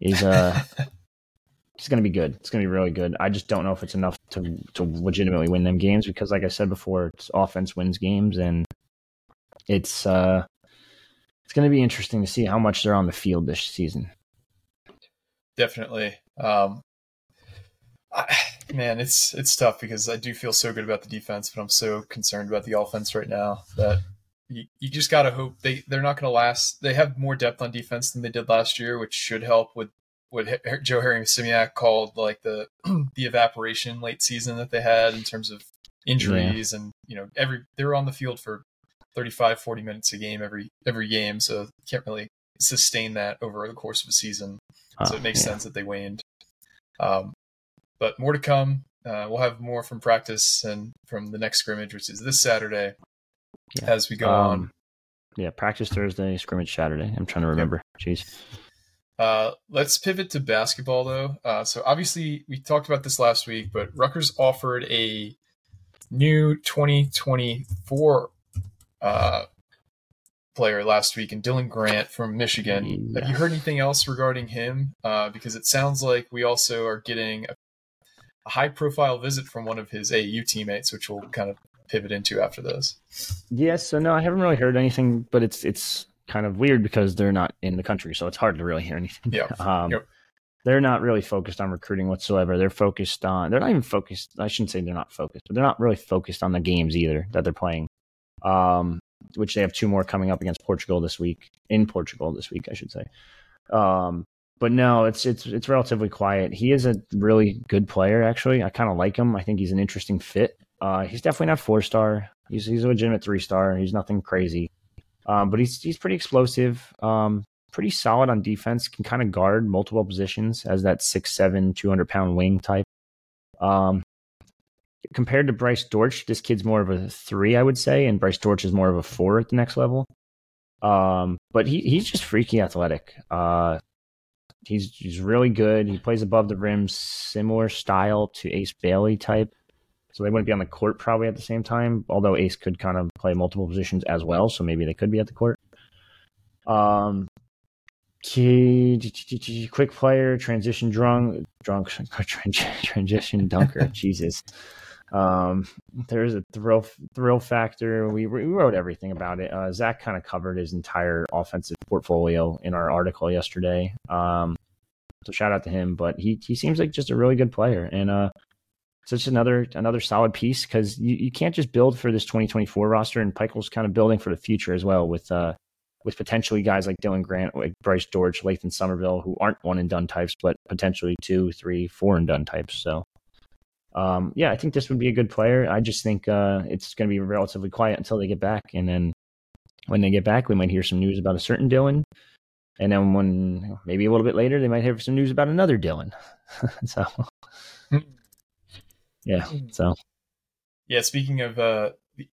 S2: is uh it's going to be good. It's going to be really good. I just don't know if it's enough to to legitimately win them games because, like I said before, it's offense wins games, and it's uh it's going to be interesting to see how much they're on the field this season.
S1: definitely. Um, I, man, it's it's tough because I do feel so good about the defense, but I'm so concerned about the offense right now that you, you just gotta hope they they're not going to last. They have more depth on defense than they did last year, which should help with what Joe Harasymiak called like the the evaporation late season that they had in terms of injuries and you know every they were on the field for 35 40 minutes a game every every game so can't really sustain that over the course of a season so
S2: Uh,
S1: it makes
S2: yeah.
S1: sense that they waned. Um, but more to come. Uh, we'll have more from practice and from the next scrimmage, which is this Saturday,
S2: Yeah.
S1: as we go on.
S2: Um, Yeah, practice Thursday, scrimmage Saturday. I'm trying to remember. Jeez.
S1: Uh, let's pivot to basketball, though. Uh, so obviously, we talked about this last week, but Rutgers offered a new 2024 uh, player last week, and Dylan Grant from Michigan. Have you heard anything else regarding him? Uh, because it sounds like we also are getting a, a high-profile visit from one of his AU teammates, which we'll kind of pivot into after this.
S2: Yes, so no, I haven't really heard anything, but it's it's kind of weird because they're not in the country, so it's hard to really hear anything.
S1: Yeah.
S2: Um,
S1: Yep.
S2: They're not really focused on recruiting whatsoever. They're focused on. They're not even focused. I shouldn't say they're not focused, but they're not really focused on the games either that they're playing. Um, which they have two more coming up against Portugal this week. In Portugal this week, I should say. Um, but no, it's it's it's relatively quiet. He is a really good player, actually. I kind of like him. I think he's an interesting fit. Uh, he's definitely not four star. He's he's a legitimate three star. He's nothing crazy, um, but he's he's pretty explosive. Um, pretty solid on defense. Can kind of guard multiple positions as that six seven, two hundred pound wing type. Um, compared to Bryce Dortch, this kid's more of a three, I would say, and Bryce Dortch is more of a four at the next level. Um, but he he's just freaky athletic. Uh, he's he's really good. He plays above the rim, similar style to Ace Bailey type. So they wouldn't be on the court probably at the same time. Although Ace could kind of play multiple positions as well, so maybe they could be at the court. Um, quick player, transition drunk, drunk, transition dunker. Jesus. Um, there's a thrill thrill factor. We, we wrote everything about it. Uh, Zach kind of covered his entire offensive portfolio in our article yesterday. Um, so shout out to him. But he he seems like just a really good player and uh, such another another solid piece because you, you can't just build for this 2024 roster. And Pikiell's kind of building for the future as well with uh with potentially guys like Dylan Grant, like Bryce George, Lathan Sommerville, who aren't one and done types, but potentially two, three, four and done types. So um, yeah, I think this would be a good player. I just think uh, it's going to be relatively quiet until they get back, and then when they get back, we might hear some news about a certain Dylan, and then when maybe a little bit later, they might have some news about another Dylan. so yeah, so
S1: Yeah, speaking of uh, the,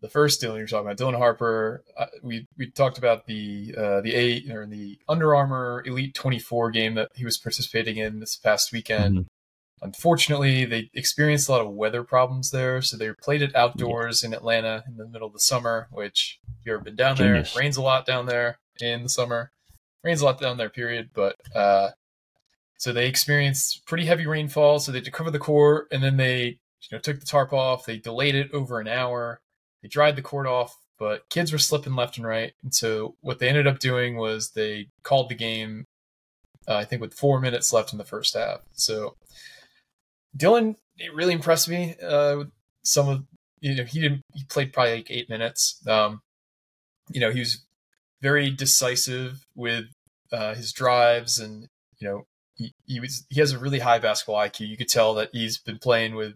S1: the first Dylan you're talking about, Dylan Harper, uh, we we talked about the uh, the eight or the Under Armour Elite 24 game that he was participating in this past weekend.
S2: mhm.
S1: Unfortunately, they experienced a lot of weather problems there, so they played it outdoors in Atlanta in the middle of the summer. Which, if you've ever been down there,
S2: Genius.
S1: it rains a lot down there in the summer. Rains a lot down there, period. But uh, so they experienced pretty heavy rainfall, so they had to cover the court, and then they you know took the tarp off. They delayed it over an hour. They dried the court off, but kids were slipping left and right. And so what they ended up doing was they called the game. Uh, I think with four minutes left in the first half. So Dylan, it really impressed me. Uh, some of you know he didn't he played probably like eight minutes. Um, you know he was very decisive with uh, his drives, and you know he, he was he has a really high basketball IQ. You could tell that he's been playing with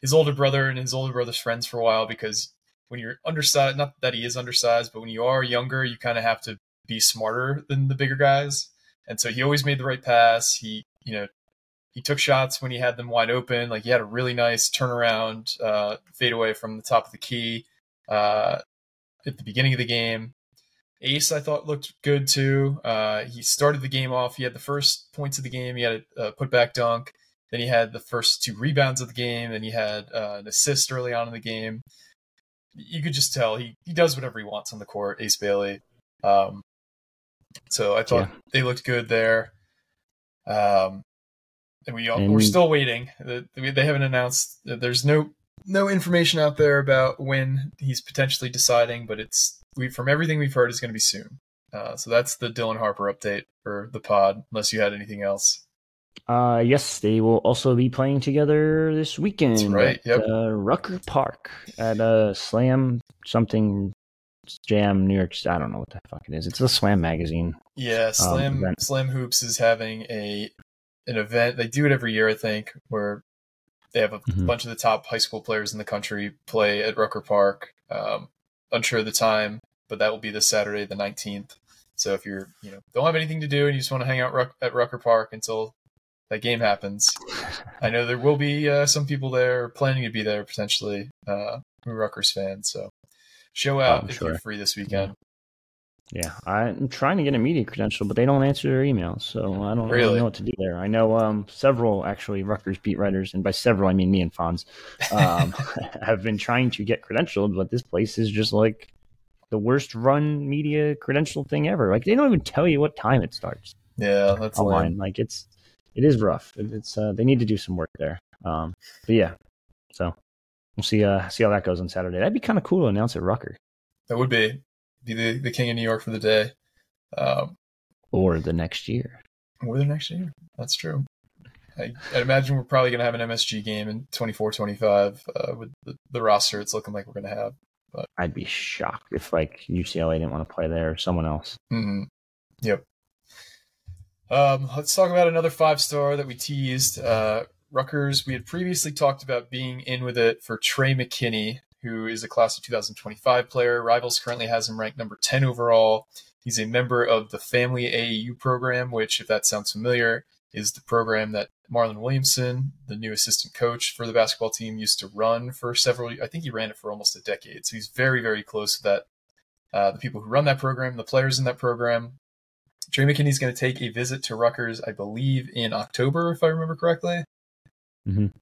S1: his older brother and his older brother's friends for a while because when you're undersized, not that he is undersized, but when you are younger, you kind of have to be smarter than the bigger guys. And so he always made the right pass. He, you know, he took shots when he had them wide open. Like he had a really nice turnaround uh, fadeaway from the top of the key uh, at the beginning of the game. Ace, I thought, looked good too. Uh, he started the game off. He had the first points of the game. He had a, a putback dunk. Then he had the first two rebounds of the game. Then he had uh, an assist early on in the game. You could just tell he, he does whatever he wants on the court, Ace Bailey. Um, so I thought
S2: Yeah.
S1: they looked good there. Um, we
S2: And-
S1: we're still waiting. They haven't announced. There's no no information out there about when he's potentially deciding, but it's we from everything we've heard is going to be soon. Uh, so that's the Dylan Harper update for the pod. Unless you had anything else.
S2: Uh, yes, they will also be playing together this weekend.
S1: That's right,
S2: At,
S1: yep.
S2: uh, Rucker Park at uh, Slam something Jam New York. I don't know what the fuck it is. It's a Slam magazine.
S1: Yeah, Slam
S2: event.
S1: Slam Hoops is having a an event. They do it every year, I think, where they have a
S2: Mhm.
S1: bunch of the top high school players in the country play at Rucker Park. Um, unsure of the time, but that will be this Saturday, the nineteenth. So if you're you know don't have anything to do and you just want to hang out Ruck, at Rucker Park until that game happens, I know there will be uh, some people there planning to be there potentially, uh, who Rutgers fans. So show out
S2: Oh,
S1: if
S2: sure.
S1: you're free this weekend.
S2: Yeah, I'm trying to get a media credential, but they don't answer their emails, so I don't really
S1: Really?
S2: know what to do there. I know um, several actually Rutgers beat writers, and by several I mean me and Fonz, um, have been trying to get credentialed, but this place is just like the worst run media credential thing ever. Like they don't even tell you what time it starts
S1: Yeah, that's
S2: online. Like it's it is rough. It's uh, they need to do some work there. Um, but yeah, so we'll see uh see how that goes on Saturday. That'd be kind of cool to announce at Rucker
S1: That would be be the, the king of New York for the day. Um,
S2: or the next year.
S1: or the next year. That's true. I, I imagine we're probably going to have an MSG game in 24-25 uh, with the, the roster it's looking like we're going to have.
S2: But I'd be shocked if like UCLA didn't want to play there or someone else.
S1: hmm Yep. Um, let's talk about another five star that we teased. Uh, Rutgers, we had previously talked about being in with it for Trey McKenney, who is a class of 2025 player. Rivals currently has him ranked number 10 overall. He's a member of the Family AAU program, which, if that sounds familiar, is the program that Marlon Williamson, the new assistant coach for the basketball team, used to run for several. I think he ran it for almost a decade. So he's very, very close to that. Uh, the people who run that program, the players in that program. Trey McKenney's going to take a visit to Rutgers, I believe, in October, if I remember correctly.
S2: Mhm.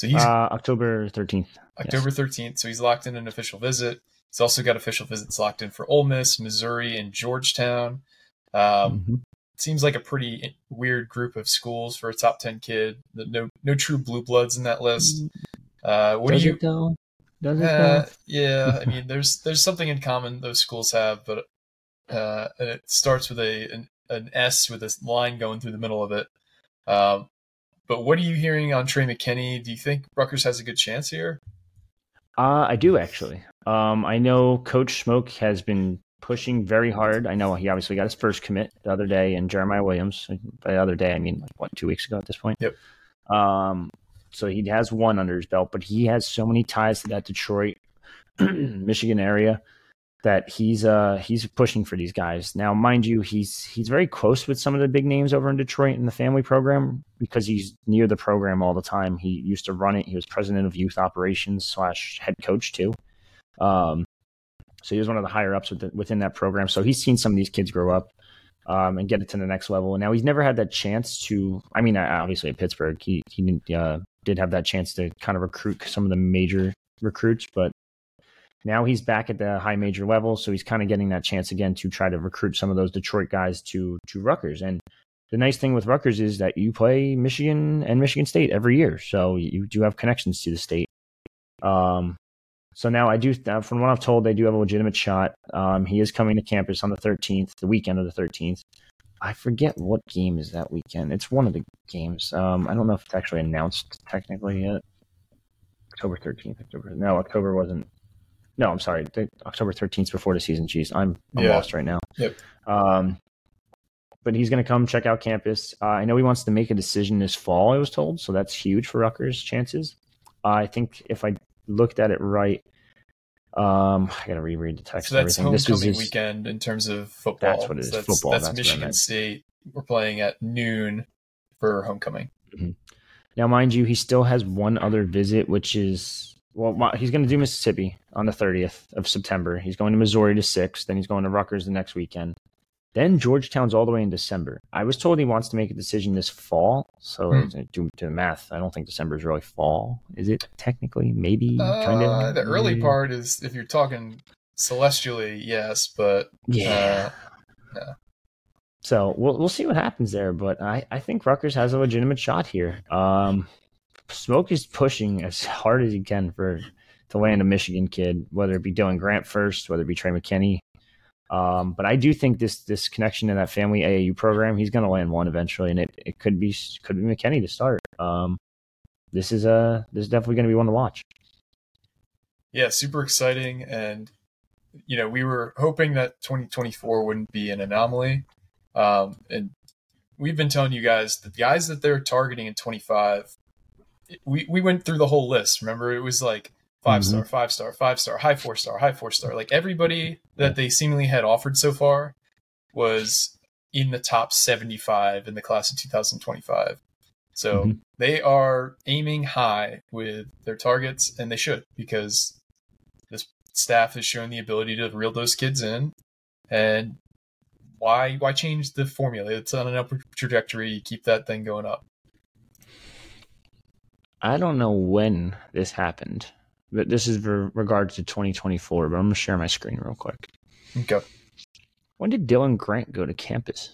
S1: So he's
S2: uh, October thirteenth.
S1: October 13th. So he's locked in an official visit. He's also got official visits locked in for Ole Miss, Missouri, and Georgetown. Um,
S2: Mm-hmm.
S1: seems like a pretty weird group of schools for a top 10 kid. No, no true blue bloods in that list. Uh, what
S2: Does
S1: do you?
S2: it though? Does it
S1: Uh, yeah, I mean, there's there's something in common those schools have, but uh, and it starts with a an, an S with a line going through the middle of it. Um, but what are you hearing on Trey McKenney? Do you think Rutgers has a good chance here?
S2: Uh, I do actually. Um, I know Coach Smoke has been pushing very hard. I know he obviously got his first commit the other day, and Jeremiah Williams. By the other day, I mean like what two weeks ago at this point.
S1: Yep.
S2: Um, so he has one under his belt, but he has so many ties to that Detroit, Michigan area that he's uh he's pushing for these guys. Now, mind you, he's he's very close with some of the big names over in Detroit in the family program because he's near the program all the time. He used to run it. He was president of youth operations slash head coach too. Um, so he was one of the higher ups within, within that program. So he's seen some of these kids grow up um, and get it to the next level. And now he's never had that chance to. I mean, uh, obviously at Pittsburgh, he he didn't, uh, did have that chance to kind of recruit some of the major recruits, but now he's back at the high major level, so he's kind of getting that chance again to try to recruit some of those Detroit guys to to Rutgers. And the nice thing with Rutgers is that you play Michigan and Michigan State every year, so you do have connections to the state. Um, so now I do, from what I've told, they do have a legitimate shot. Um, he is coming to campus on the 13th, the weekend of the 13th. I forget what game is that weekend. It's one of the games. Um, I don't know if it's actually announced technically yet. October 13th. October. No, October wasn't. No, I'm sorry. The, October 13th is before the season. Jeez, I'm, I'm
S1: Yeah.
S2: lost right now.
S1: Yep.
S2: Um, but he's going to come check out campus. Uh, I know he wants to make a decision this fall. I was told, so that's huge for Rutgers' chances. Uh, I think if I looked at it right, um, I got to reread the text.
S1: So that's
S2: everything. This
S1: homecoming
S2: his-
S1: weekend in terms of football.
S2: That's what it is,
S1: So That's,
S2: football,
S1: That's,
S2: that's
S1: Michigan. State. We're playing at noon for homecoming.
S2: Now, mind you, he still has one other visit, which is well, he's going to do Mississippi on the 30th of September. He's going to Missouri to six. Then he's going to Rutgers the next weekend. Then Georgetown's all the way in December. I was told he wants to make a decision this fall. So
S1: Hmm.
S2: do, do the math. I don't think December is really fall. Is it technically? Maybe kind
S1: Uh,
S2: of.
S1: the early part is if you're talking celestially, yes, but
S2: Yeah.
S1: uh,
S2: So we'll we'll see what happens there, but I, I think Rutgers has a legitimate shot here. Um, Smoke is pushing as hard as he can for to land a Michigan kid, whether it be Dylan Grant first, whether it be Trey McKenney. Um, but I do think this this connection to that family AAU program, he's going to land one eventually, and it, it could be could be McKenney to start. Um, this is a this is definitely going to be one to watch.
S1: yeah, super exciting. And you know, we were hoping that 2024 wouldn't be an anomaly. Um, and we've been telling you guys the guys that they're targeting in 25, we we went through the whole list. Remember, it was like five star, five star, five star, high four star, high four star. Like everybody that they seemingly had offered so far was in the top 75 in the class of 2025. So
S2: Mhm.
S1: they are aiming high with their targets, and they should because this staff has shown the ability to reel those kids in. And why why change the formula? It's on an upward trajectory. Keep that thing going up.
S2: I don't know when this happened, but this is for regards to 2024. But I'm gonna share my screen real quick.
S1: Okay.
S2: When did Dylan Grant go to campus?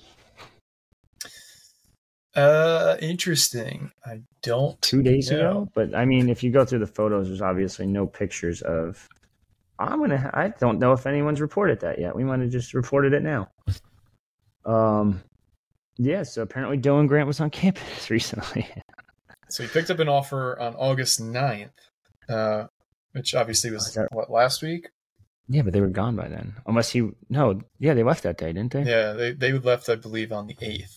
S1: Uh, interesting. I don't.
S2: Two days
S1: Yeah.
S2: ago. But I mean, if you go through the photos, there's obviously no pictures of. I'm gonna. I don't know if anyone's reported that yet. We might have just reported it now. Um, yeah. So apparently, Dylan Grant was on campus recently.
S1: So he picked up an offer on August 9th, uh, which obviously was what last week.
S2: yeah, but they were gone by then. Unless he. No. Yeah, they left that day, didn't they?
S1: Yeah, they they left, I believe, on the 8th.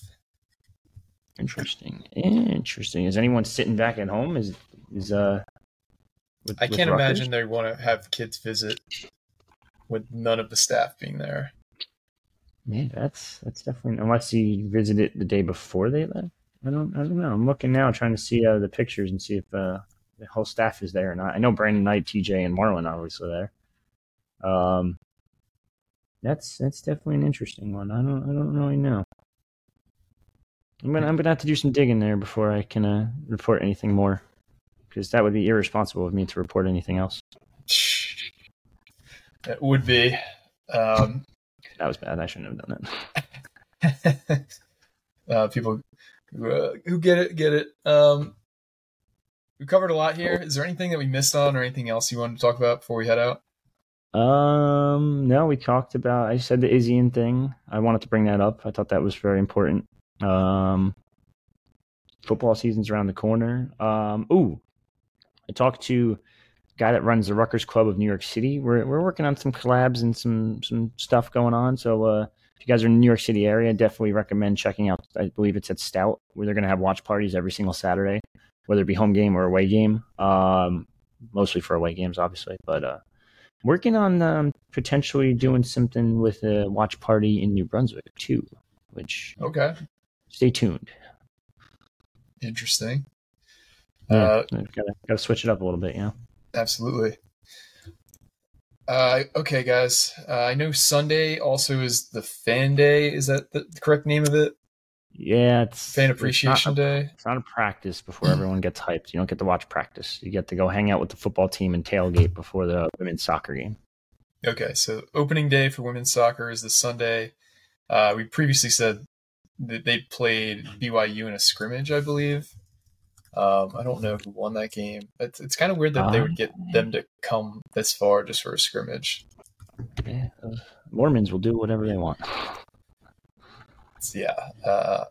S2: Interesting. Interesting. Is anyone sitting back at home? Is is uh? with-
S1: I can't imagine they want to have kids visit with none of the staff being there.
S2: Yeah, that's that's definitely unless he visited the day before they left. I don't I don't know. I'm looking now, trying to see uh, the pictures and see if uh, the whole staff is there or not. I know Brandon Knight, TJ, and Marlon are obviously there. Um, that's that's definitely an interesting one. I don't I don't really know. I'm gonna I'm gonna have to do some digging there before I can uh, report anything more, because that would be irresponsible of me to report anything else.
S1: It would be. Um,
S2: That was bad. I shouldn't have done that.
S1: uh, people who get it get it. Um, we covered a lot here. Is there anything that we missed on, or anything else you wanted to talk about before we head out?
S2: Um, no, we talked about. I said the Izien thing. I wanted to bring that up. I thought that was very important. Um, football season's around the corner. Um, ooh, I talked to guy that runs the Rutgers Club of New York City. We're we're working on some collabs and some some stuff going on. So uh, if you guys are in the New York City area, definitely recommend checking out. I believe it's at Stout, where they're going to have watch parties every single Saturday, whether it be home game or away game. Um, mostly for away games, obviously, but uh working on um, potentially doing something with a watch party in New Brunswick too. Which
S1: Okay,
S2: stay tuned.
S1: interesting.
S2: Yeah,
S1: Uh,
S2: gotta gotta switch it up a little bit. Yeah.
S1: Absolutely. Uh, okay, guys. Uh, I know Sunday also is the Fan Day. Is that the correct name of it?
S2: Yeah, it's
S1: Fan
S2: it's
S1: Appreciation Day.
S2: It's not a practice before everyone gets hyped. You don't get to watch practice. You get to go hang out with the football team and tailgate before the women's soccer game.
S1: Okay, so opening day for women's soccer is this Sunday. Uh, we previously said that they played BYU in a scrimmage, I believe. Um, I don't know who won that game. It's, it's kind of weird that they would get them to come this far just for a scrimmage.
S2: Yeah, Mormons will do whatever they want.
S1: Yeah. Uh,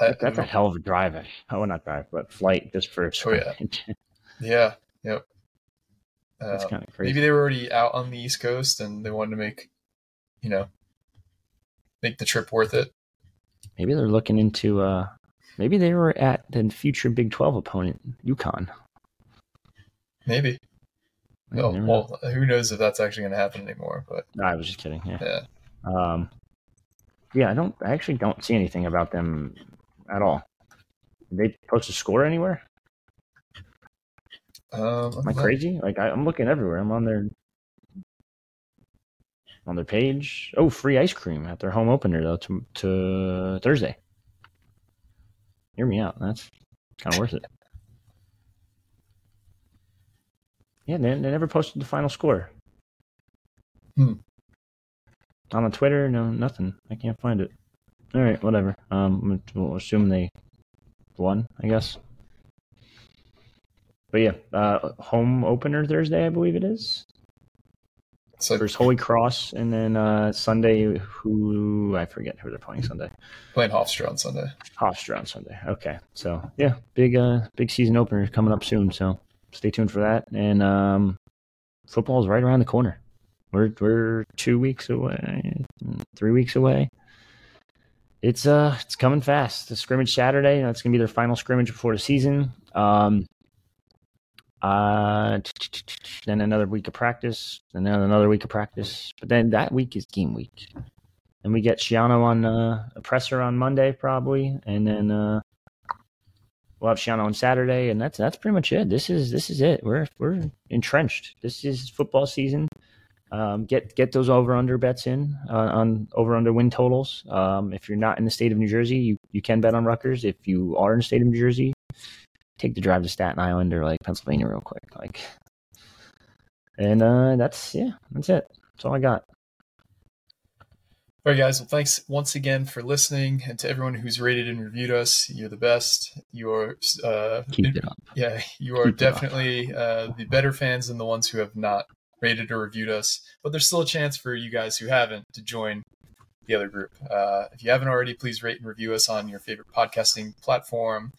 S1: I,
S2: That's a hell of a drive. Oh, not drive, but flight just for a
S1: Oh, yeah. yeah. Yep.
S2: That's
S1: Uh,
S2: kind of crazy.
S1: maybe they were already out on the East Coast and they wanted to make, you know, make the trip worth it.
S2: Maybe they're looking into. uh Maybe they were at the future Big Twelve opponent, UConn.
S1: Maybe. Oh, well, who knows if that's actually going to happen anymore? But
S2: No, I was just kidding. Yeah.
S1: yeah.
S2: Um, yeah, I don't. I actually don't see anything about them at all. Did they post a score anywhere?
S1: Um,
S2: Am I crazy? Like I, I'm looking everywhere. I'm on their. on their page. Oh, free ice cream at their home opener though to, to Thursday. Hear me out. That's kind of worth it. Yeah, they, they never posted the final score.
S1: Hmm.
S2: On Twitter, no, nothing. I can't find it. All right, whatever. Um, we'll assume they won, I guess. But yeah, uh, home opener Thursday, I believe it is.
S1: So
S2: There's Holy Cross, and then uh, Sunday, who I forget who they're playing Sunday.
S1: playing Hofstra on Sunday.
S2: Hofstra on Sunday. Okay, so yeah, big uh, big season opener coming up soon. So stay tuned for that. And um, football is right around the corner. We're we're two weeks away, three weeks away. It's uh, it's coming fast. The scrimmage Saturday. That's gonna be their final scrimmage before the season. Um, uh, then another week of practice, and then another week of practice. But then that week is game week, and we get Schiano on uh, a presser on Monday probably, and then uh, we'll have Schiano on Saturday, and that's that's pretty much it. This is this is it. We're we're entrenched. This is football season. Um, get get those over under bets in uh, on over under win totals. Um, if you're not in the state of New Jersey, you, you can bet on Rutgers. If you are in the state of New Jersey, take the drive to Staten Island or like Pennsylvania real quick. Like, and uh, that's yeah, that's it. That's all I got.
S1: All right, guys. Well, thanks once again for listening, and to everyone who's rated and reviewed us. You're the best. You're, uh,
S2: Keep it up.
S1: yeah, you are
S2: Keep
S1: definitely uh, the better fans than the ones who have not rated or reviewed us. But there's still a chance for you guys who haven't to join the other group. Uh, if you haven't already, please rate and review us on your favorite podcasting platform.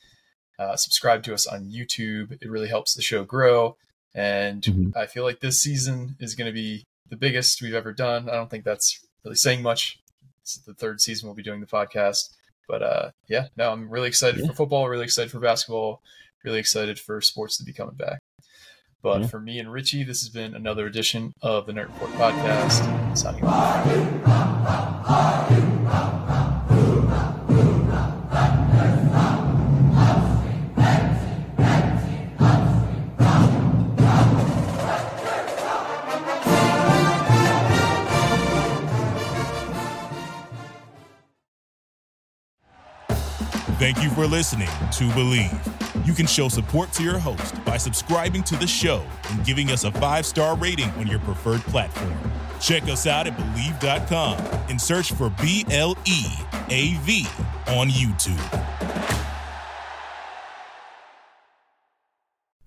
S1: Uh, subscribe to us on YouTube. It really helps the show grow. And
S2: Mhm.
S1: I feel like this season is going to be the biggest we've ever done. I don't think that's really saying much. It's the third season we'll be doing the podcast. But uh, yeah, no, I'm really excited
S2: Yeah.
S1: for football, really excited for basketball, really excited for sports to be coming back. But
S2: Yeah.
S1: for me and Richie, this has been another edition of the Nerd Report podcast. Signing off.
S3: Thank you for listening to Bleav. You can show support to your host by subscribing to the show and giving us a five star rating on your preferred platform. Check us out at Bleav.com and search for B L E A V on YouTube.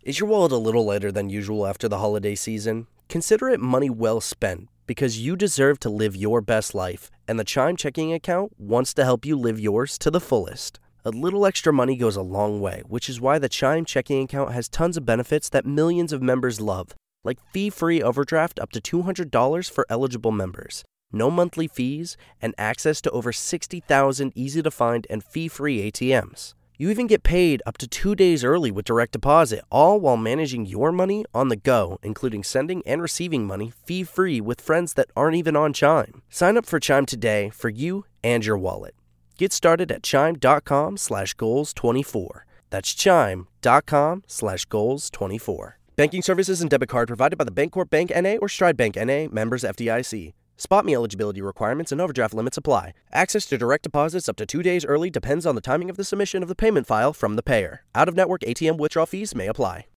S4: Is your wallet a little lighter than usual after the holiday season? Consider it money well spent because you deserve to live your best life, and the Chime checking account wants to help you live yours to the fullest. A little extra money goes a long way, which is why the Chime checking account has tons of benefits that millions of members love, like fee free overdraft up to $200 for eligible members, no monthly fees, and access to over 60,000 easy to find and fee free ATMs. You even get paid up to two days early with direct deposit, all while managing your money on the go, including sending and receiving money fee free with friends that aren't even on Chime. Sign up for Chime today for you and your wallet. Get started at chime.com slash goals 24. That's chime.com slash goals 24. Banking services and debit card provided by the Bancorp Bank NA or Stride Bank NA, members FDIC. SpotMe eligibility requirements and overdraft limits apply. Access to direct deposits up to two days early depends on the timing of the submission of the payment file from the payer. Out of network ATM withdrawal fees may apply.